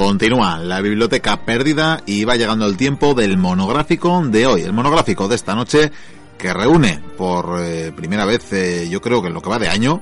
Continúa la biblioteca perdida y va llegando el tiempo del monográfico de hoy. El monográfico de esta noche que reúne por eh, primera vez, eh, yo creo que en lo que va de año,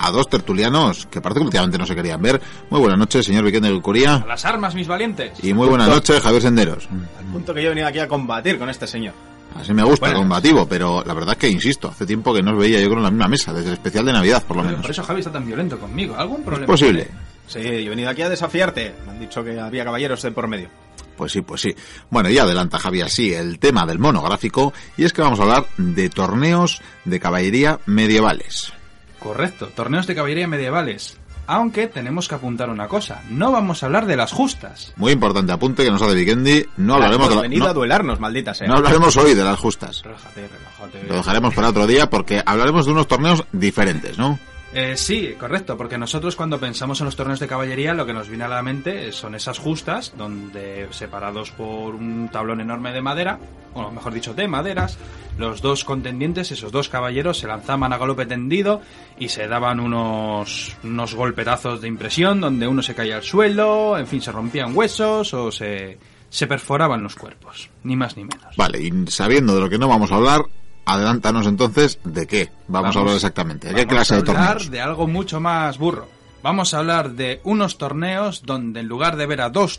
a dos tertulianos que parece que últimamente no se querían ver. Muy buenas noches, señor Vicente del Curía. A las armas, mis valientes. Y muy buenas noches, Javier Senderos. Al punto que yo he venido aquí a combatir con este señor. Así me gusta, combativo, pero la verdad es que insisto, hace tiempo que no os veía yo creo en la misma mesa, desde el especial de Navidad por lo Pero menos. Por eso Javi está tan violento conmigo. ¿Algún problema? Es posible. Sí, yo he venido aquí a desafiarte. Me han dicho que había caballeros de por medio. Pues sí, pues sí. Bueno, y adelanta Javi así el tema del monográfico, y es que vamos a hablar de torneos de caballería medievales. Correcto, torneos de caballería medievales. Aunque tenemos que apuntar una cosa, no vamos a hablar de las justas. Muy importante apunte que nos hace Vikendi, no hablaremos de la- venido no- a duelarnos, maldita sea. no hablaremos hoy de las justas. Relájate, relájate. Lo dejaremos para otro día porque hablaremos de unos torneos diferentes, ¿no? Eh, sí, correcto, porque nosotros cuando pensamos en los torneos de caballería lo que nos viene a la mente son esas justas, donde separados por un tablón enorme de madera, o mejor dicho, de maderas, los dos contendientes, esos dos caballeros, se lanzaban a galope tendido y se daban unos, unos golpetazos de impresión, donde uno se caía al suelo, en fin, se rompían huesos o se, se perforaban los cuerpos, ni más ni menos. Vale, y sabiendo de lo que no vamos a hablar, adelántanos entonces de qué vamos, Vamos- a hablar exactamente. ¿De qué Vamos clase a de hablar torneos? de algo mucho más burro. Vamos a hablar de unos torneos donde en lugar de ver a dos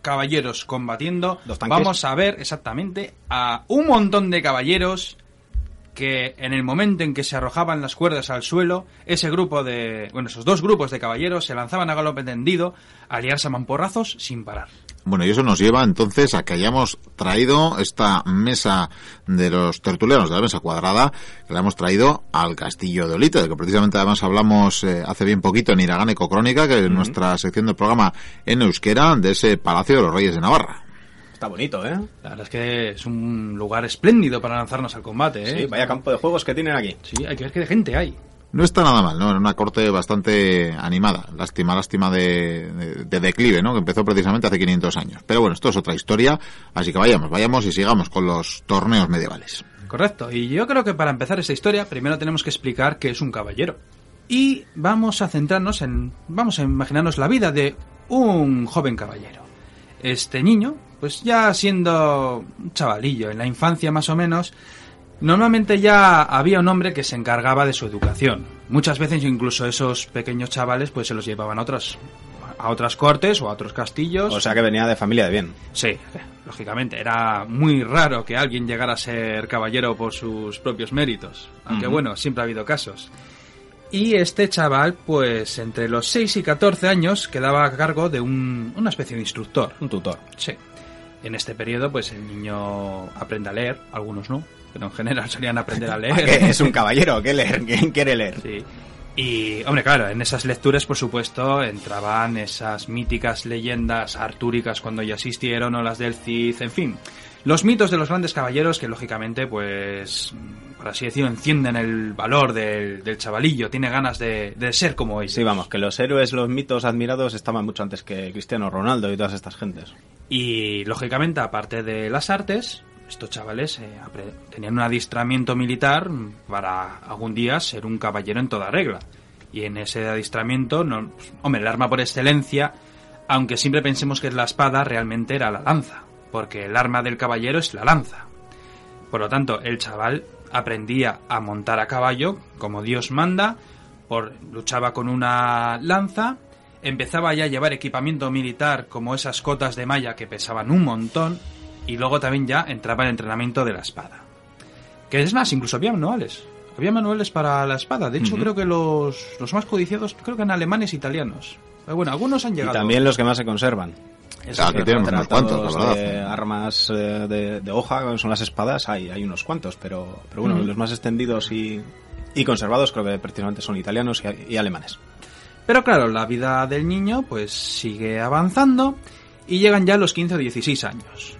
caballeros combatiendo, vamos a ver exactamente a un montón de caballeros que en el momento en que se arrojaban las cuerdas al suelo, ese grupo de, bueno, esos dos grupos de caballeros se lanzaban a galope tendido a liarse a mamporrazos sin parar. Bueno, y eso nos lleva entonces a que hayamos traído esta mesa de los tertulianos de la mesa cuadrada, que la hemos traído al Castillo de Olite, del que precisamente además hablamos eh, hace bien poquito en Iraganeco Crónica, que es nuestra sección del programa en euskera, de ese Palacio de los Reyes de Navarra. Está bonito, ¿eh? La verdad es que es un lugar espléndido para lanzarnos al combate, ¿eh? Sí, vaya campo de juegos que tienen aquí. Sí, hay que ver qué de gente hay. No está nada mal, ¿no? Era una corte bastante animada. Lástima, lástima de, de- de declive, ¿no? Que empezó precisamente hace 500 años. Pero bueno, esto es otra historia. Así que vayamos, vayamos y sigamos con los torneos medievales. Correcto, y yo creo que para empezar esta historia primero tenemos que explicar qué es un caballero. Y vamos a centrarnos en... vamos a imaginarnos la vida de un joven caballero. Este niño, pues ya siendo un chavalillo, en la infancia más o menos, normalmente ya había un hombre que se encargaba de su educación. Muchas veces incluso esos pequeños chavales pues se los llevaban a otras a otras cortes o a otros castillos. O sea que venía de familia de bien. Sí, lógicamente, era muy raro que alguien llegara a ser caballero por sus propios méritos. Aunque bueno, siempre ha habido casos. Y este chaval, pues entre los 6 y 14 años, quedaba a cargo de un- una especie de instructor. Un tutor. Sí. En este periodo, pues el niño aprende a leer, algunos no, pero en general solían aprender a leer. ¿Qué? ¿Es un caballero? ¿Qué leer? ¿Quién quiere leer? Sí. Y, hombre, claro, en esas lecturas, por supuesto, entraban esas míticas leyendas artúricas cuando ya existieron, o las del Cid, en fin. Los mitos de los grandes caballeros que, lógicamente, pues, por así decirlo, encienden el valor del, del chavalillo. Tiene ganas de, de ser como ellos. Sí, vamos, que los héroes, los mitos admirados estaban mucho antes que Cristiano Ronaldo y todas estas gentes. Y lógicamente, aparte de las artes, estos chavales eh, tenían un adiestramiento militar para algún día ser un caballero en toda regla. Y en ese adiestramiento, no, pues, hombre, el arma por excelencia, aunque siempre pensemos que es la espada, realmente era la lanza. Porque el arma del caballero es la lanza. Por lo tanto, el chaval aprendía a montar a caballo, como Dios manda, por, luchaba con una lanza, empezaba ya a llevar equipamiento militar como esas cotas de malla que pesaban un montón, y luego también ya entraba el entrenamiento de la espada. Que es más, incluso había manuales. Había manuales para la espada. De hecho, creo que los, los más codiciados, creo que en alemanes e italianos. Pero bueno, algunos han Y llegado. también los que más se conservan. Es que tienen unos cuantos, la verdad. de armas eh, de, de hoja, son las espadas, hay, hay unos cuantos, pero, pero bueno, los más extendidos y, y conservados creo que precisamente son italianos y, y alemanes. Pero claro, la vida del niño pues sigue avanzando y llegan ya los 15 o 16 años.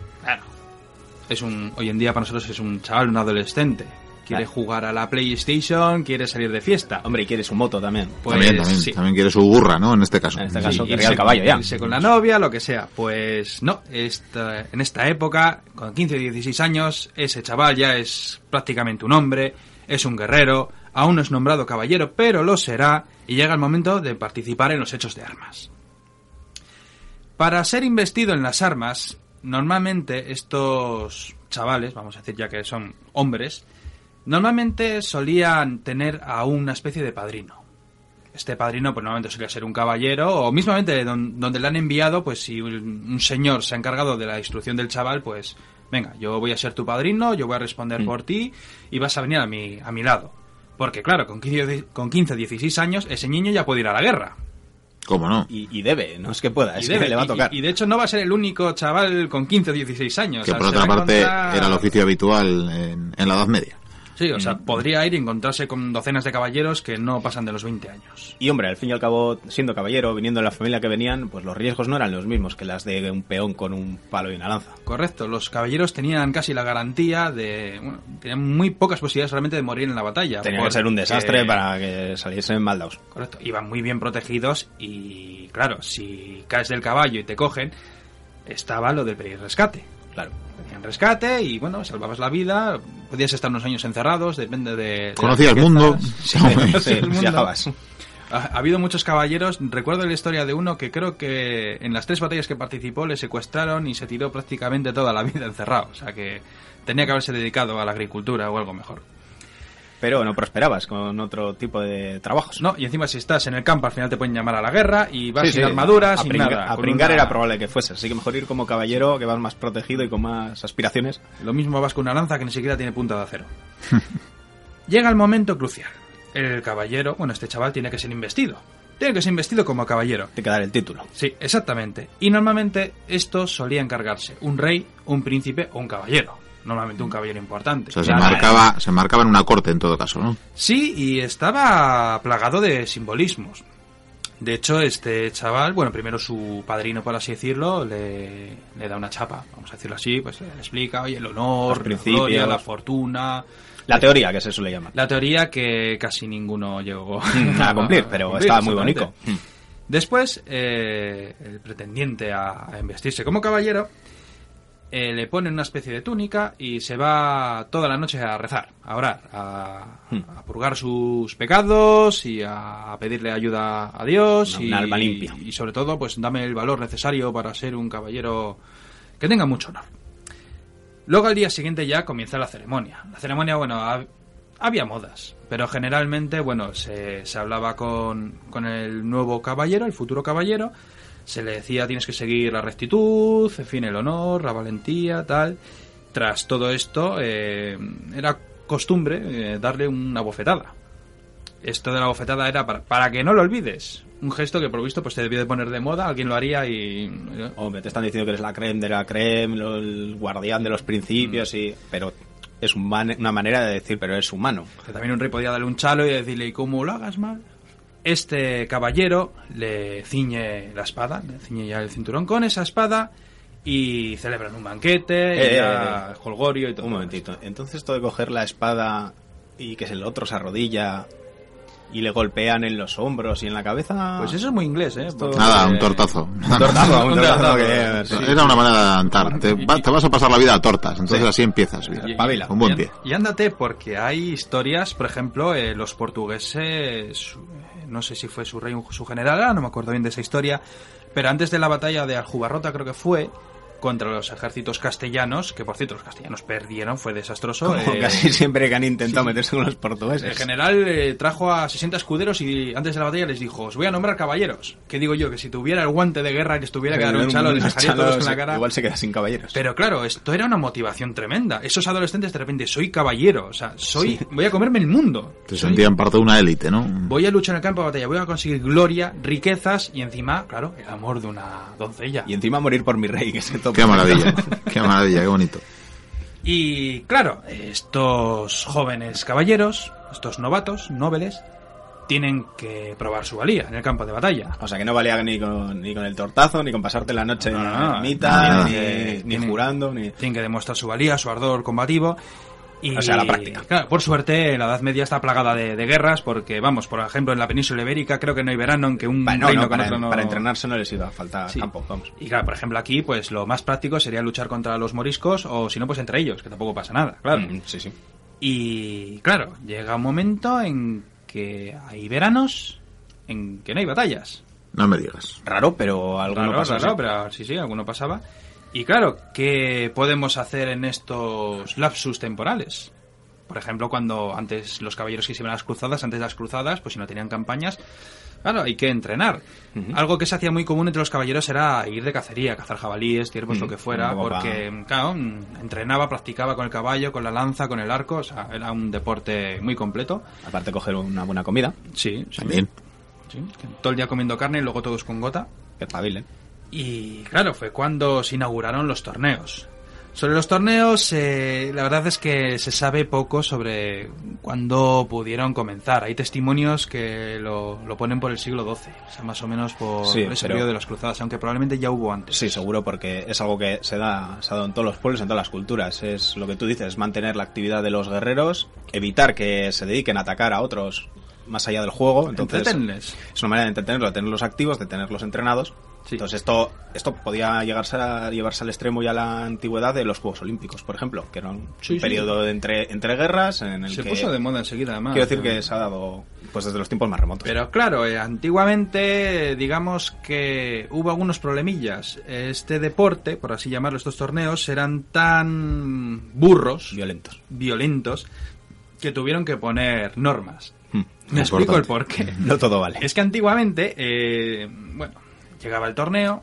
Es un hoy en día para nosotros es un chaval, un adolescente. Quiere Claro. jugar a la PlayStation, quiere salir de fiesta. Hombre, y quiere su moto también. Pues, también, también, sí. también quiere su burra, ¿no? En este caso. En este Sí, caso, irse el caballo ya. irse con la novia, lo que sea. Pues no, esta, en esta época, con 15 o 16 años, ese chaval ya es prácticamente un hombre, es un guerrero, aún no es nombrado caballero, pero lo será, y llega el momento de participar en los hechos de armas. Para ser investido en las armas, normalmente estos chavales, vamos a decir ya que son hombres, normalmente solían tener a una especie de padrino. Este padrino, pues normalmente solía ser un caballero, o mismamente don- donde le han enviado, pues si un un señor se ha encargado de la instrucción del chaval, pues venga, yo voy a ser tu padrino, yo voy a responder por ti y vas a venir a mi, a mi lado. Porque claro, con 15, con 15, 16 años, ese niño ya puede ir a la guerra. ¿Cómo no? Y, y debe, no es que pueda, es Y debe- que le va a y- tocar. Y, y de hecho no va a ser el único chaval con 15 o 16 años. Que o sea, por otra parte encontrar- era el oficio habitual en, en la Edad Media. Sí, o Mm. sea, podría ir y encontrarse con docenas de caballeros que no pasan de los 20 años. Y hombre, al fin y al cabo, siendo caballero, viniendo de la familia que venían, pues los riesgos no eran los mismos que las de un peón con un palo y una lanza. Correcto, los caballeros tenían casi la garantía de... Bueno, tenían muy pocas posibilidades realmente de morir en la batalla. Tenía que ser un desastre para que saliesen mal dados. Correcto, iban muy bien protegidos y, claro, si caes del caballo y te cogen, estaba lo del pedir rescate. Claro. Pedían rescate y, bueno, salvabas la vida, podías estar unos años encerrados, depende de... de las Conocía el riquezas. mundo. Sí, Sí, conocías el Sí, mundo. viajabas. Ha, ha habido muchos caballeros. Recuerdo la historia de uno que creo que en las tres batallas que participó le secuestraron y se tiró prácticamente toda la vida encerrado. O sea que tenía que haberse dedicado a la agricultura o algo mejor. Pero no prosperabas con otro tipo de trabajos. No, y encima si estás en el campo al final te pueden llamar a la guerra y vas Sí, sin sí, armadura, a, sin pringa- nada. a con pringar una- era probable que fuese, así que mejor ir como caballero, que vas más protegido y con más aspiraciones. Lo mismo vas con una lanza que ni siquiera tiene punta de acero. Llega el momento crucial. El caballero, bueno, este chaval tiene que ser investido. Tiene que ser investido como caballero. Te que dar el título. Sí, exactamente. Y normalmente esto solía encargarse un rey, un príncipe o un caballero. Normalmente un caballero importante. O sea, se marcaba, se marcaba en una corte en todo caso, ¿no? Sí, y estaba plagado de simbolismos. De hecho, este chaval, bueno, primero su padrino, por así decirlo, le, le da una chapa, vamos a decirlo así, pues le explica, oye, el honor, Los la gloria, la fortuna, La teoría, que se suele llamar. la teoría que casi ninguno llegó A cumplir, pero cumplir, estaba muy bonito. Después, eh, el pretendiente a, a investirse como caballero eh, le pone una especie de túnica y se va toda la noche a rezar, a orar, a, Hmm. a purgar sus pecados y a pedirle ayuda a Dios. Una- y, alma limpia. Y sobre todo, pues dame el valor necesario para ser un caballero que tenga mucho honor. Luego al día siguiente ya comienza la ceremonia. La ceremonia, bueno, hab- había modas, pero generalmente, bueno, se, se hablaba con, con el nuevo caballero, el futuro caballero, se le decía tienes que seguir la rectitud, en fin, el honor, la valentía, tal. Tras todo esto, eh, era costumbre eh, darle una bofetada. Esto de la bofetada era para, para que no lo olvides. Un gesto que por lo visto pues te debió de poner de moda, alguien lo haría y... Hombre, te están diciendo que eres la creme de la creme, el guardián de los principios, y pero es un man- una manera de decir, pero eres humano. Que también un rey podía darle un chalo y decirle, ¿y cómo lo hagas mal? Este caballero le ciñe la espada, le ciñe ya el cinturón con esa espada y celebran un banquete, y Eh, ya eh, jolgorio y todo. Un momentito. Entonces, esto de coger la espada y que el otro se arrodilla y le golpean en los hombros y en la cabeza. Pues eso es muy inglés, ¿eh? Esto- Nada, un tortazo. Un tortazo, un tortazo que- sí. Era una manera de adelantar. Te, va- te vas a pasar la vida a tortas, entonces Sí. así empiezas. Espabila. Un buen pie. y ándate, porque hay historias, por ejemplo, eh, los portugueses, eh, no sé si fue su rey o su general, ahora no me acuerdo bien de esa historia, pero antes de la batalla de Aljubarrota creo que fue, contra los ejércitos castellanos, que por cierto los castellanos perdieron, fue desastroso. Como eh, casi siempre que han intentado sí. meterse con los portugueses. el general eh, trajo a 60 escuderos y antes de la batalla les dijo, os voy a nombrar caballeros. Que digo yo, que si tuviera el guante de guerra y les tuviera que dar un chalo, les dejaría todos con la cara. Igual se queda sin caballeros. Pero claro, esto era una motivación tremenda. Esos adolescentes de repente, soy caballero, o sea, soy, voy a comerme el mundo. Te Soy- sentían parte de una élite, ¿no? Voy a luchar en el campo de batalla, voy a conseguir gloria, riquezas y encima, claro, el amor de una doncella. Y encima morir por mi rey, que se topa. Qué maravilla. Qué maravilla, qué bonito. Y claro, estos jóvenes caballeros, estos novatos, nobles, tienen que probar su valía en el campo de batalla. O sea, que no valía ni con, ni con el tortazo, ni con pasarte la noche No, en la ermita, ni, ni tiene- jurando, ni... Tienen que demostrar su valía, su ardor combativo. Y, O sea, la práctica. Claro, por suerte, la Edad Media está plagada de, de guerras, porque, vamos, por ejemplo, en la península ibérica creo que no hay verano en que un Bueno, reino no, con para, otro no... para entrenarse no les iba a faltar Sí. campo, vamos. Y claro, por ejemplo, aquí, pues lo más práctico sería luchar contra los moriscos, o si no, pues entre ellos, que tampoco pasa nada, claro. Mm, sí, sí. Y claro, llega un momento en que hay veranos en que no hay batallas. No me digas. Raro, pero alguno Raro, pasó raro, pero sí, sí, alguno pasaba. Y claro, ¿qué podemos hacer en estos lapsus temporales? Por ejemplo, cuando antes los caballeros que se iban a las cruzadas, antes de las cruzadas, pues si no tenían campañas, claro, hay que entrenar. Algo que se hacía muy común entre los caballeros era ir de cacería, cazar jabalíes, ciervos, lo que fuera, porque, claro, entrenaba, practicaba con el caballo, con la lanza, con el arco, o sea, era un deporte muy completo. Aparte coger una buena comida, Sí, sí. También. sí. Todo el día comiendo carne y luego todos con gota. que espabile. Y claro, fue cuando se inauguraron los torneos. Sobre los torneos, eh, la verdad es que se sabe poco sobre cuándo pudieron comenzar. Hay testimonios que lo, lo ponen por el siglo XII, o sea, más o menos por Sí, ese periodo de las cruzadas, aunque probablemente ya hubo antes. Sí, seguro, porque es algo que se da, se ha dado en todos los pueblos, en todas las culturas. Es lo que tú dices, mantener la actividad de los guerreros, evitar que se dediquen a atacar a otros más allá del juego. Entonces, Entretenles. es una manera de entretenerlos, de tenerlos activos, de tenerlos entrenados. Sí. Entonces esto, esto podía llegarse a, llevarse al extremo ya a la antigüedad de los Juegos Olímpicos, por ejemplo, que era un, Sí, un sí. periodo de entre, entre guerras en el Se que... puso de moda enseguida, además. Quiero decir que se ha dado pues desde los tiempos más remotos. Pero claro, eh, antiguamente digamos que hubo algunos problemillas. Este deporte, por así llamarlo, estos torneos, eran tan burros, Violentos. violentos, que tuvieron que poner normas. Hmm. Me explico el porqué. No todo vale. Es que antiguamente, eh, bueno, llegaba el torneo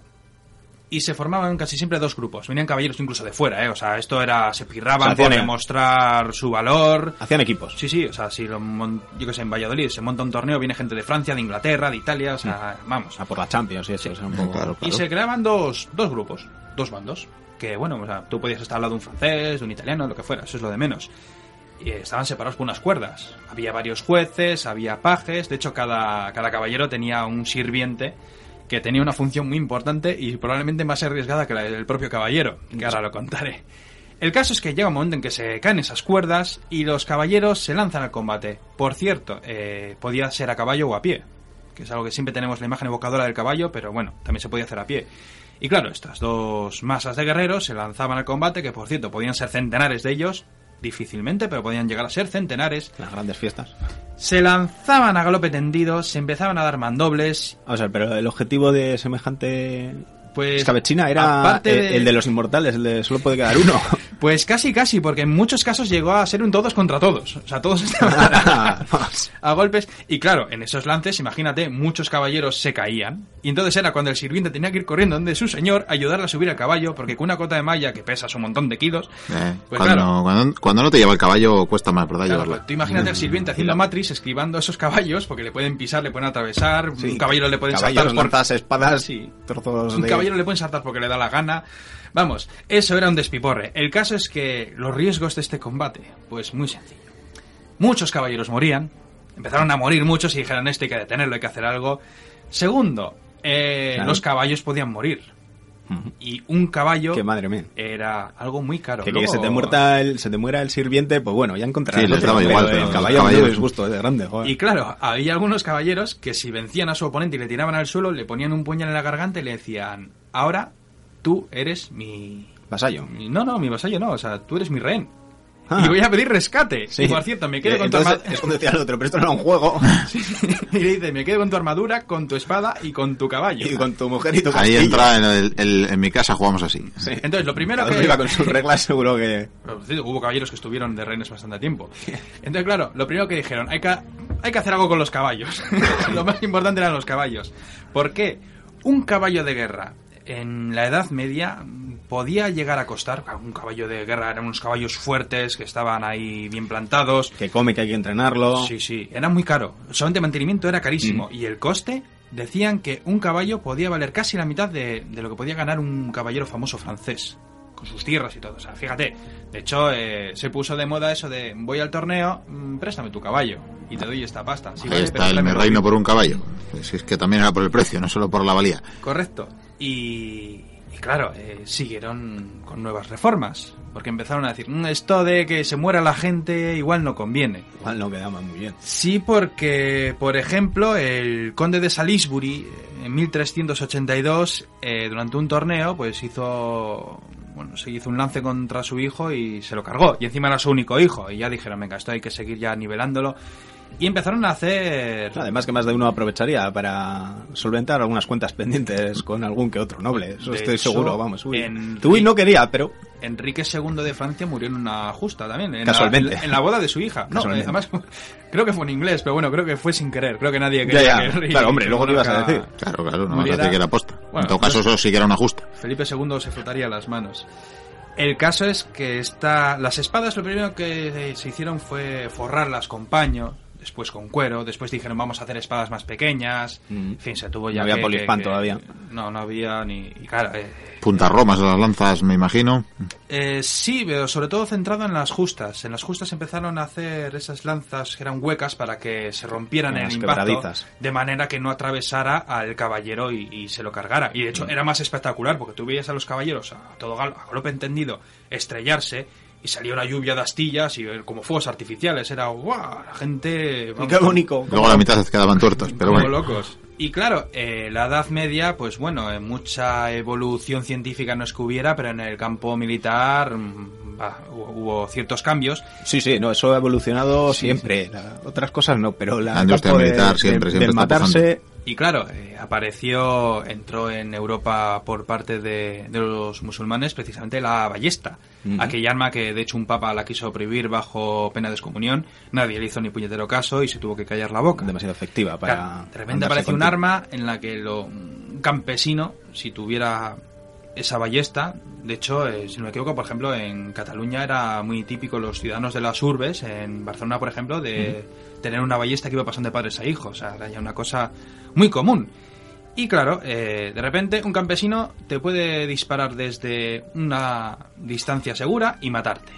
y se formaban casi siempre dos grupos. Venían caballeros incluso de fuera, ¿eh? O sea, esto era, se pirraban O sea, por hacían- demostrar su valor. Hacían equipos. Sí, sí, o sea, si lo mon- yo que sé, en Valladolid se monta un torneo, viene gente de Francia, de Inglaterra, de Italia, o sea, vamos. A por la Champions y eso. o sea, un poco- Claro, Y se creaban dos, dos grupos, dos bandos. Que bueno, o sea, tú podías estar al lado de un francés, de un italiano, lo que fuera, eso es lo de menos. Y estaban separados por unas cuerdas. Había varios jueces, había pajes, de hecho cada, cada caballero tenía un sirviente que tenía una función muy importante y probablemente más arriesgada que la del propio caballero, que ahora lo contaré. El caso es que llega un momento en que se caen esas cuerdas y los caballeros se lanzan al combate. Por cierto, eh, podía ser a caballo o a pie, que es algo que siempre tenemos la imagen evocadora del caballo, pero bueno, también se podía hacer a pie. Y claro, estas dos masas de guerreros se lanzaban al combate, que por cierto podían ser centenares de ellos, difícilmente, pero podían llegar a ser centenares. Las grandes fiestas. Se lanzaban a galope tendido, se empezaban a dar mandobles, O sea, pero el objetivo de semejante pues... escabechina era aparte el, el de los inmortales, el de solo puede quedar uno. Pues casi, casi, porque en muchos casos llegó a ser un todos contra todos. O sea, todos estaban a golpes. Y claro, en esos lances, imagínate, muchos caballeros se caían. Y entonces era cuando el sirviente tenía que ir corriendo donde su señor, ayudarle a subir al caballo, porque con una cota de malla que pesa un montón de kilos. Eh, Pues cuando, claro. cuando, cuando no te lleva el caballo cuesta más, ¿verdad? Claro, Llevarlo. tú imagínate al sirviente haciendo matriz, esquivando esos caballos, porque le pueden pisar, le pueden atravesar, Sí, un caballero le pueden caballos, saltar por espadas, Sí. Trozos Un de... caballero le pueden saltar porque le da la gana. Vamos, eso era un despiporre. El caso es que los riesgos de este combate, pues muy sencillo. Muchos caballeros morían, empezaron a morir muchos y dijeron esto hay que detenerlo, hay que hacer algo. Segundo, eh, Claro. los caballos podían morir. Y un caballo Que madre mía. era algo muy caro. Que, se te muerta el, se te muera el sirviente, pues bueno, ya encontrarás. Sí, les otro, pero igual, el caballo caballos- es gusto de grande, joder. Y claro, había algunos caballeros que si vencían a su oponente y le tiraban al suelo, le ponían un puñal en la garganta y le decían, ahora tú eres mi... Vasallo. mi- No, no, mi vasallo no, o sea, tú eres mi rehén. Ah. Y voy a pedir rescate. Sí. Y por cierto, me quedo Eh, con tu armadura. Es cuando decía el otro, pero esto no era un juego. y le dice, me quedo con tu armadura, con tu espada y con tu caballo. y con tu mujer y tu Ahí castillo. entra en, el, el- en mi casa jugamos así. Sí. Entonces, lo primero Cada que... iba con sus reglas, seguro que... Hubo caballeros que estuvieron de rehenes bastante tiempo. Entonces, claro, lo primero que dijeron, hay que, hay que hacer algo con los caballos. lo más importante eran los caballos. ¿Por qué? Un caballo de guerra en la Edad Media podía llegar a costar, un caballo de guerra eran unos caballos fuertes que estaban ahí bien plantados. Que come, que hay que entrenarlo. Sí, sí, era muy caro. Solamente mantenimiento era carísimo. Y el coste, decían que un caballo podía valer casi la mitad de, de lo que podía ganar un caballero famoso francés. Con sus tierras y todo. O sea, fíjate. De hecho, eh, se puso de moda eso de voy al torneo, mm, préstame tu caballo y te doy esta pasta. Sí, Ahí vale, está el me reino por un caballo. Si es que también era por el precio, no solo por la valía. Correcto. Y, y claro, eh, siguieron con nuevas reformas. Porque empezaron a decir, "Mm, esto de que se muera la gente igual no conviene. Igual no quedaba muy bien. Sí, porque, por ejemplo, el conde de Salisbury, eh, en 1382, eh, durante un torneo, pues hizo, bueno, se hizo un lance contra su hijo y se lo cargó. Y encima era su único hijo. Y ya dijeron, venga, esto hay que seguir ya nivelándolo. Y empezaron a hacer... Además que más de uno aprovecharía para solventar algunas cuentas pendientes con algún que otro noble. Eso De estoy hecho, seguro, vamos. Uy. no quería, pero... Enrique II de Francia murió en una justa también. En Casualmente. La, en la boda de su hija. No, además, creo que fue en inglés, pero bueno, creo que fue sin querer. Creo que nadie quería ya. que Enrique Claro, hombre, luego lo ibas a decir. Claro, claro, no vas a Muriera- decir que era posta. Bueno, en todo caso, pues- eso sí que era una justa. Felipe II se frotaría las manos. El caso es que esta, las espadas lo primero que se hicieron fue forrarlas con paño, después con cuero, después dijeron vamos a hacer espadas más pequeñas, Mm. en fin, se tuvo ya No había que- que- todavía. No, no había ni... y claro, eh, Puntas romas las lanzas, me imagino. eh, sí, pero sobre todo centrado en las justas. En las justas empezaron a hacer esas lanzas que eran huecas para que se rompieran en Las el impacto, de manera que no atravesara al caballero y, y se lo cargara. Y de hecho era más espectacular porque tú veías a los caballeros a todo gal- a galope entendido estrellarse y salía una lluvia de astillas y eh, como fuegos artificiales. Era guau, la gente... vamos, Qué bonito. Luego la mitad se quedaban tuertos, pero bueno. locos. Y claro, eh, la Edad Media, pues bueno, en mucha evolución científica no es que hubiera, pero en el campo militar mm, va, hubo, hubo ciertos cambios. Sí, sí, no, eso ha evolucionado siempre. La- otras cosas no, pero la, La industria campo de- militar de- siempre, siempre del está matarse. Y claro, eh, apareció, entró en Europa por parte de, de los musulmanes precisamente la ballesta. Ujú. Aquella arma que de hecho un papa la quiso prohibir bajo pena de excomunión. Nadie le hizo ni puñetero caso y se tuvo que callar la boca. demasiado efectiva para. Claro, de repente aparece un arma en la que lo, un campesino, si tuviera esa ballesta, de hecho, eh, si no me equivoco, por ejemplo, en Cataluña era muy típico los ciudadanos de las urbes, en Barcelona, por ejemplo, de tener una ballesta que iba pasando de padres a hijos. O sea, era ya una cosa muy común. Y claro, eh, de repente un campesino te puede disparar desde una distancia segura y matarte.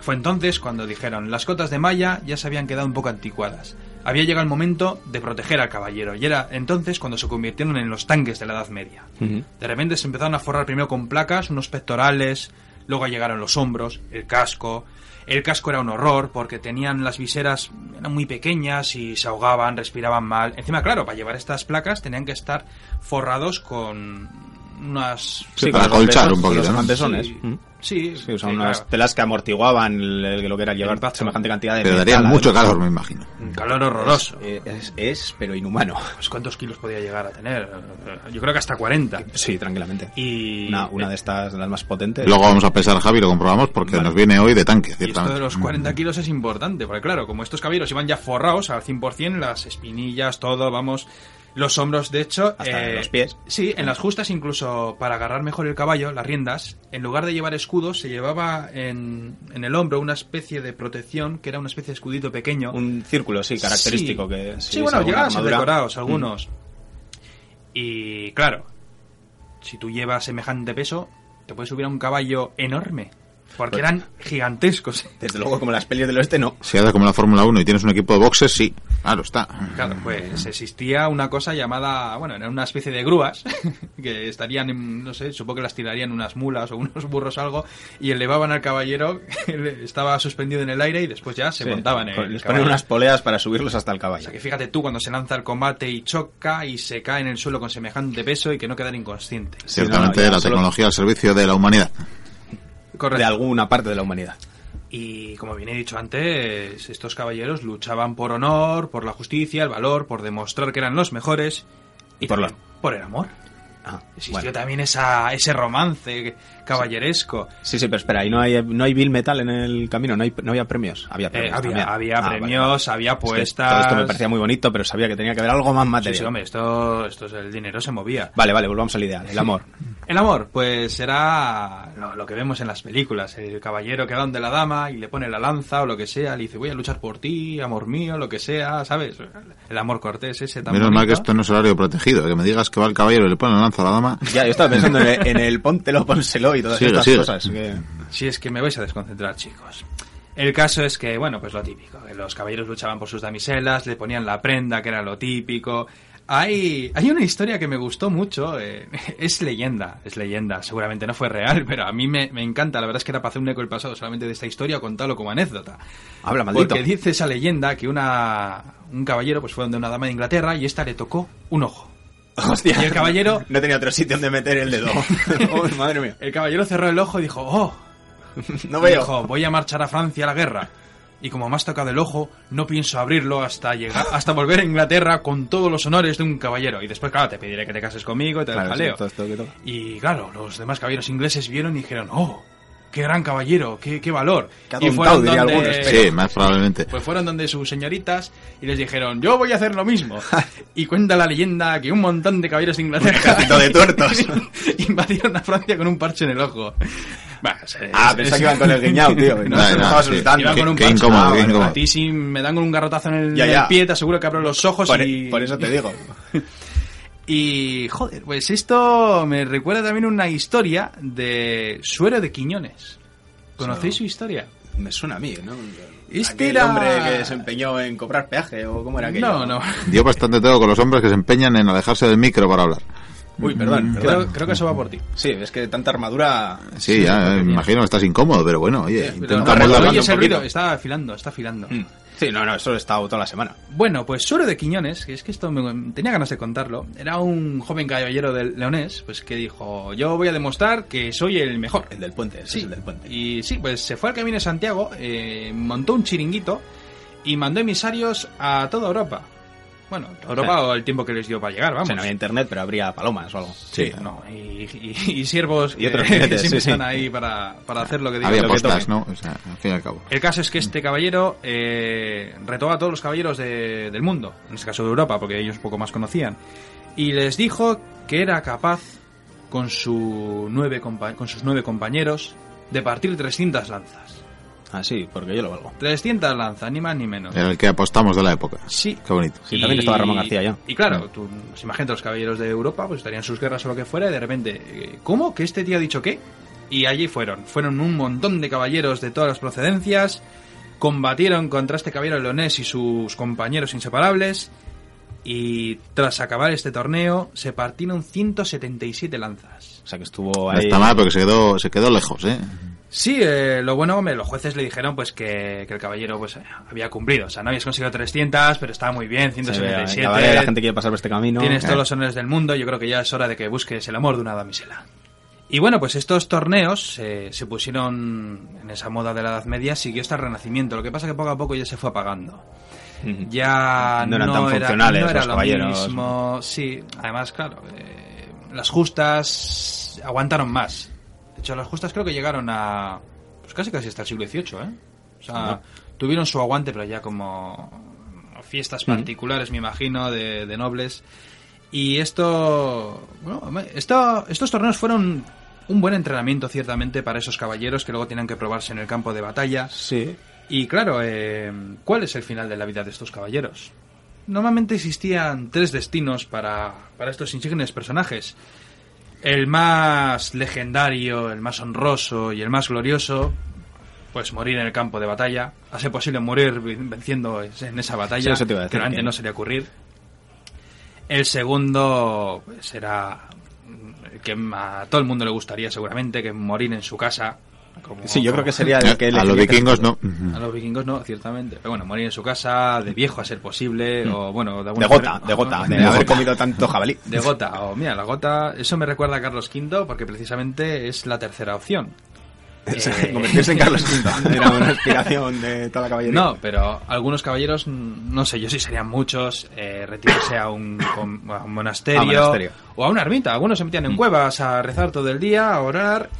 Fue entonces cuando dijeron, las cotas de malla ya se habían quedado un poco anticuadas. Había llegado el momento de proteger al caballero y era entonces cuando se convirtieron en los tanques de la Edad Media. De repente se empezaron a forrar primero con placas, unos pectorales, luego llegaron los hombros, el casco. El casco era un horror porque tenían las viseras muy pequeñas y se ahogaban, respiraban mal. Encima, claro, para llevar estas placas tenían que estar forrados con unas Sí, con para ambesones- un poquito, ¿no? Sí, Mm. sí, Sí, usan sí, unas claro. telas que amortiguaban el- lo que era llevar semejante cantidad de Pero metal, daría mucho calor, me imagino. Un calor horroroso. Eh, Es, es, pero inhumano. Pues, ¿Cuántos kilos podía llegar a tener? Yo creo que hasta 40. Sí, tranquilamente. Y Una, una de estas, de las más potentes. Luego vamos a pesar, Javi, lo comprobamos porque Vale. nos viene hoy de tanque, Y esto de ciertamente. los 40 kilos es importante, porque claro, como estos caballeros iban ya forrados al 100%, las espinillas, todo, vamos, los hombros, de hecho... Hasta eh, los pies. Sí, en las justas incluso para agarrar mejor el caballo, las riendas, en lugar de llevar escudos, se llevaba en, en el hombro una especie de protección, que era una especie de escudito pequeño. Un círculo, sí, característico. Sí, que sí ves bueno, llegaban a decorados algunos. Y claro, si tú llevas semejante peso, te puedes subir a un caballo enorme. Porque eran gigantescos. Desde luego, como las pelis del oeste, no. Si haces como la Fórmula 1 y tienes un equipo de boxes, sí. Claro, está. Claro, pues existía una cosa llamada, bueno, era una especie de grúas que estarían, en, no sé, supongo que las tirarían unas mulas o unos burros o algo y elevaban al caballero, estaba suspendido en el aire y después ya se Sí, montaban en el Les caballo. ponen unas poleas para subirlos hasta el O caballo. sea que fíjate tú cuando se lanza al combate y choca y se cae en el suelo con semejante peso y que no quedar inconsciente. Sí, no, Ciertamente no, ya la solo- tecnología al servicio de la humanidad. De alguna parte de la humanidad. Y como bien he dicho antes, estos caballeros luchaban por honor, por la justicia, el valor, por demostrar que eran los mejores y Por también por el amor. Ah, Existió bueno. también esa, ese romance caballeresco. Sí, sí, pero espera, ¿y no hay, no hay Bill Metal en el camino? ¿No, hay, no había premios? Había Eh, premios. había también. había Ah, premios, vale. había Es que apuestas. todo esto me parecía muy bonito, pero sabía que tenía que haber algo más Sí, material. sí, hombre, esto, esto es el dinero se movía. Vale, vale, volvamos al ideal, el amor. El amor, pues será lo, lo que vemos en las películas. El caballero que va donde la dama y le pone la lanza o lo que sea, le dice voy a luchar por ti, amor mío, lo que sea, ¿sabes? El amor cortés ese tan Menos mal que esto no es horario protegido. Que me digas que va el caballero y le pone la lanza a la dama. ya, yo estaba pensando en el, en el póntelo, pónselo y todas Sigue, estas sigue. cosas. que- Si es que me vais a desconcentrar, chicos. El caso es que, bueno, pues lo típico. que Los caballeros luchaban por sus damiselas, le ponían la prenda, que era lo típico. Hay, hay una historia que me gustó mucho. eh, es leyenda, es leyenda. Seguramente no fue real, pero a mí me, me encanta. La verdad es que era para hacer un eco del pasado solamente de esta historia o contarlo como anécdota. Habla, maldito. Porque dice esa leyenda que una, un caballero pues fue donde una dama de Inglaterra y esta le tocó un ojo. Hostia. Y el caballero- No tenía otro sitio donde meter el dedo. Oh, madre mía. El caballero cerró el ojo y dijo, oh, No veo. dijo, voy a marchar a Francia a la guerra. Y como me has tocado el ojo, no pienso abrirlo hasta llegar, hasta volver a Inglaterra con todos los honores de un caballero. Y después, claro, te pediré que te cases conmigo y te Claro, sí, jaleo. todo. Y claro, los demás caballeros ingleses vieron y dijeron, oh, qué gran caballero, qué, qué valor. Qué y atontado, diría algunos, pero- Sí, más probablemente. pues fueron donde sus señoritas y les dijeron, yo voy a hacer lo mismo. y cuenta la leyenda que un montón de caballeros de Inglaterra ejército de tuertos. invadieron a Francia con un parche en el ojo. Bah, es- Ah, pensaba es- que iban con el guiñado, tío. No, No, no, estaba sí. asustando. Iban con un Qué incómodo, Ah, qué incómodo. A ti si me dan con un garrotazo en el, Ya, ya. el pie, te aseguro que abro los ojos Por, y... por eso te digo. Y, joder, pues esto me recuerda también una historia de Suero de Quiñones. ¿Conocéis su historia? Me suena a mí, ¿no? Este Aquel era- hombre que se empeñó en cobrar peaje o cómo era aquello. No, no. Dio bastante todo con los hombres que se empeñan en alejarse del micro para hablar. Uy, perdón, Creo, perdón. creo que eso va por ti. Sí, es que tanta armadura... Sí, ya, me imagino que estás incómodo, pero bueno, oye, no, intentamos recuerdo darle- oye, ese un poquito. ruido, está afilando, está afilando. Mm. Sí, no, no, eso he estado toda la semana. Bueno, pues Suero de Quiñones, que es que esto me, tenía ganas de contarlo, era un joven caballero del leonés, pues que dijo, yo voy a demostrar que soy el mejor. El del puente, Sí, es el del puente. y sí, pues se fue al Camino de Santiago, eh, montó un chiringuito y mandó emisarios a toda Europa. Bueno, Europa o el tiempo que les dio para llegar, O vamos. sea, no había internet, pero habría palomas o algo. Sí, no, y, y- y siervos Y otros que, jinetes, siempre sí, sí. están ahí para, para hacer lo que digan. Había lo postas. ¿no? O sea, al fin y al cabo. El caso es que este caballero eh, retó a todos los caballeros de- del mundo, en este caso de Europa, porque ellos poco más conocían, y les dijo que era capaz, con, su nueve compa- con sus nueve compañeros, de partir 300 lanzas. Ah, sí, porque yo lo valgo. 300 lanzas, ni más ni menos. Era el que apostamos de la época. Sí. Qué bonito. Sí, también estaba Ramón García ya. Y claro, tú, pues imagínate los caballeros de Europa, pues estarían en sus guerras o lo que fuera, y de repente, eh, ¿cómo? ¿Que este tío ha dicho qué? Y allí fueron. Fueron un montón de caballeros de todas las procedencias, combatieron contra este caballero leonés y sus compañeros inseparables, y tras acabar este torneo, se partieron 177 lanzas. O sea, que estuvo No ahí... está mal porque se quedó, se quedó lejos, ¿eh? Sí, eh, lo bueno, los jueces le dijeron pues que, que el caballero pues eh, había cumplido. O sea, no habías conseguido 300, pero estaba muy bien, Se ve, 177. venga, vale, la gente quiere pasar por este camino. Tienes Eh. todos los honores del mundo, yo creo que ya es hora de que busques el amor de una damisela. Y bueno, pues estos torneos eh, se pusieron en esa moda de la Edad Media, siguió hasta el Renacimiento. Lo que pasa que poco a poco ya se fue apagando. Ya No eran tan era, funcionales no era los lo caballeros. mismo. Sí, además, claro, eh, las justas aguantaron más. De hecho, las justas creo que llegaron a pues casi casi hasta el siglo XVIII, ¿eh? O sea, tuvieron su aguante, pero ya como fiestas particulares, me imagino, de, de nobles. Y esto, bueno, esto, estos torneos fueron un buen entrenamiento ciertamente para esos caballeros que luego tenían que probarse en el campo de batalla. Sí. Y claro, eh, ¿cuál es el final de la vida de estos caballeros? Normalmente existían tres destinos para, para estos insignes personajes. El más legendario, el más honroso y el más glorioso, pues morir en el campo de batalla. A ser posible morir venciendo en esa batalla, Sí, decir, que realmente no sería ocurrir. El segundo pues, era el que a todo el mundo le gustaría seguramente, que morir en su casa. Como- Sí, yo creo que sería el que... a los vikingos no. a los vikingos no, ciertamente. Pero bueno, morir en su casa, de viejo a ser posible, o bueno, de, De gota, manera- de gota, de de haber gota. comido tanto jabalí. De gota, o mira, la gota, eso me recuerda a Carlos V porque precisamente es la tercera opción. Eh, Convertirse en Carlos V. Era una aspiración de toda la caballería. No, pero algunos caballeros, mm, no sé, yo sí serían muchos, eh, retirarse a un, con- a un monasterio, A monasterio. o a una ermita. Algunos se metían en Mm. cuevas a rezar todo el día, a orar.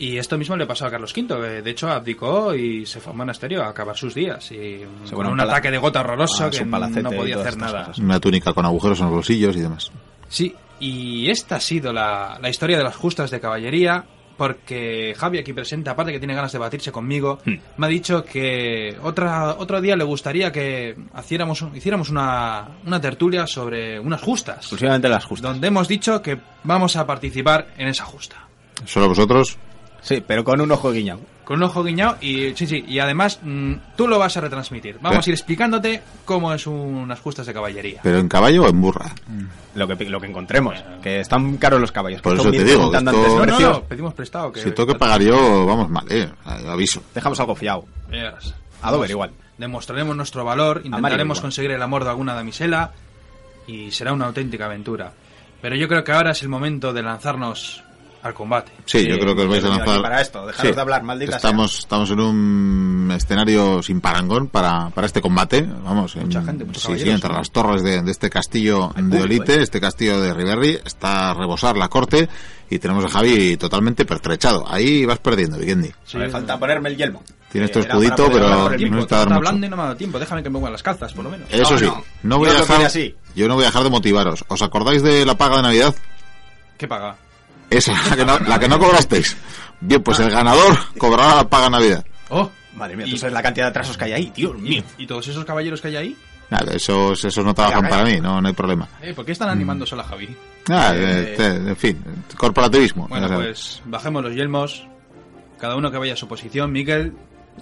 Y esto mismo le pasó a Carlos V, que de hecho abdicó y se fue a un monasterio a acabar sus días. Y Sí, con un ataque de gota horroroso Ah, que no podía hacer nada. cosas. Una túnica con agujeros en los bolsillos y demás. Sí, y esta ha sido la, la historia de las justas de caballería, porque Javi aquí presente, aparte que tiene ganas de batirse conmigo, Hmm. me ha dicho que otra, otro día le gustaría que hiciéramos, hiciéramos una, una tertulia sobre unas justas, Exclusivamente las justas. donde hemos dicho que vamos a participar en esa justa. Solo vosotros. Sí, pero con un ojo guiñado. Con un ojo guiñado y sí, sí, y además mm, tú lo vas a retransmitir. Vamos a ir explicándote cómo es unas justas de caballería. ¿Pero en caballo o en burra? Lo que, lo que encontremos. Que están caros los caballos. Por que eso te digo, esto- antes, No, no, precio. no, pedimos prestado. Que, Si tengo que pagar yo, vamos mal, ¿eh? Aviso. Dejamos algo fiado. Verás. A Dover igual. Demostraremos nuestro valor, intentaremos conseguir el amor de alguna damisela y será una auténtica aventura. Pero yo creo que ahora es el momento de lanzarnos al combate. Sí, yo creo que os vais a lanzar. para esto, dejaros de hablar, maldita estamos, estamos en un escenario sin parangón para, para este combate. Vamos, Mucha en- gente, muchos sí, sí, entre las torres de, de este castillo Hay de público, Olite, ¿eh? este castillo de Riverri, está a rebosar la corte y tenemos a Javi totalmente pertrechado. Ahí vas perdiendo, Vikendi. sea. Me falta ponerme el yelmo. Tienes tu era escudito, pero no está dando mucho. hablando y no me ha dado tiempo. Déjame que me ponga las calzas, por lo menos. Eso No, sí, no. no voy Yo a dejar, así. yo no voy a dejar de motivaros. ¿Os acordáis de la paga de Navidad? ¿Qué paga? Esa, la que no, la que no cobrasteis. Bien, pues el ganador cobrará la paga Navidad. ¡Oh! Madre mía, tú sabes la cantidad de atrasos que hay ahí, Dios mío. ¿Y todos esos caballeros que hay ahí? Nada, esos, esos no trabajan para mí, no, no hay problema. Eh, ¿Por qué están animando solo a Javi? Ah, Eh, en fin, corporativismo. Bueno, pues bajemos los yelmos. Cada uno que vaya a su posición. Miguel.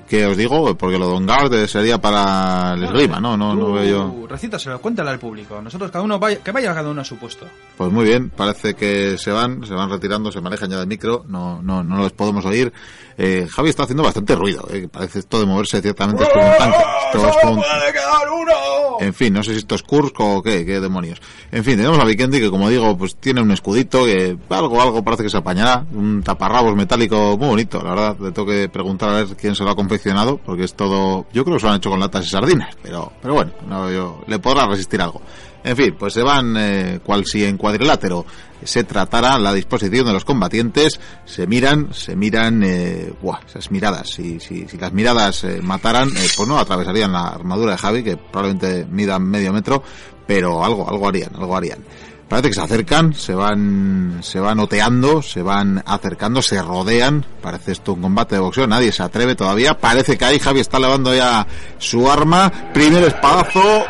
¿Qué os digo? Porque lo de Ongard sería para el esgrima, ¿no? No, no veo yo. Recítaselo, cuéntale al público. Nosotros cada uno vaya, que vaya cada uno a su puesto. Pues muy bien, parece que se van, se van retirando, se manejan ya del micro, no, no, no los podemos oír. Eh, Javi está haciendo bastante ruido, eh, parece esto de moverse ciertamente es como un tanque. Esto es como un- quedar uno! En fin, no sé si esto es Kursk o qué, qué demonios. En fin, tenemos a Vikendi que, como digo, pues tiene un escudito que algo, algo parece que se apañará. Un taparrabos metálico muy bonito, la verdad. Le tengo que preguntar a ver quién se lo ha confeccionado, porque es todo, yo creo que se lo han hecho con latas y sardinas, pero, pero bueno, no, yo, le podrá resistir algo. En fin, pues se van, eh, cual si en cuadrilátero se tratara la disposición de los combatientes, se miran, se miran, eh, buah, esas miradas, si, si, las miradas eh, mataran, eh, pues no atravesarían la armadura de Javi, que probablemente mida medio metro, pero algo, algo harían, algo harían. Parece que se acercan, se van, se van oteando, se van acercando, se rodean. Parece esto un combate de boxeo, nadie se atreve todavía. Parece que ahí Javi está levando ya su arma. Primer espadazo.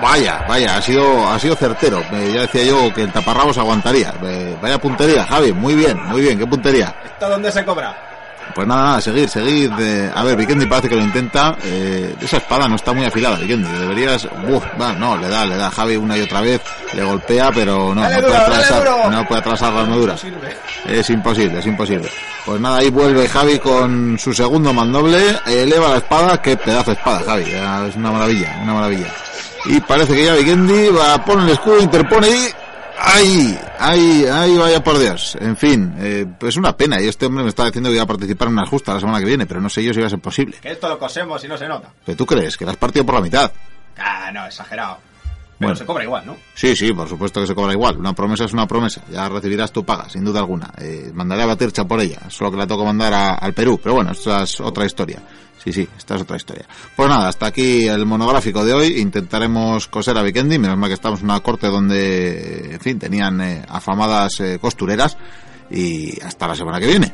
Vaya, vaya, ha sido, ha sido certero. Ya decía yo que el taparrabos aguantaría. Vaya puntería, Javi, muy bien, muy bien, qué puntería. ¿Esto dónde se cobra? Pues nada, nada, seguir, seguir. eh, a ver, Vikendi parece que lo intenta. Eh, esa espada no está muy afilada, Vikendi. Deberías. Uf, va, no, le da, le da a Javi una y otra vez. Le golpea, pero no, Dale no puede duro, dale atravesar, duro. no puede atravesar la armadura. Es imposible, es imposible. Pues nada, ahí vuelve Javi con su segundo mandoble. Eleva la espada. Qué pedazo de espada, Javi. Es una maravilla, una maravilla. Y parece que ya Vikendi va a poner el escudo, interpone y... ¡Ay! ¡Ay! ¡Ay! Vaya por Dios! En fin, eh, es una pena. Y este hombre me está diciendo que iba a participar en una justa la semana que viene, pero no sé yo si va a ser posible. Que esto lo cosemos y no se nota. ¿Pero tú crees? Que la has partido por la mitad. Ah, no, exagerado. Pero Bueno. se cobra igual, ¿no? Sí, sí, por supuesto que se cobra igual. Una promesa es una promesa. Ya recibirás tu paga, sin duda alguna. Eh, mandaré a Batircha por ella. Solo que la toca mandar a- al Perú. Pero bueno, esta es otra historia. Sí, sí, esta es otra historia. Pues nada, hasta aquí el monográfico de hoy. Intentaremos coser a Vikendi. Menos mal que estamos en una corte donde, en fin, tenían eh, afamadas eh, costureras. Y hasta la semana que viene.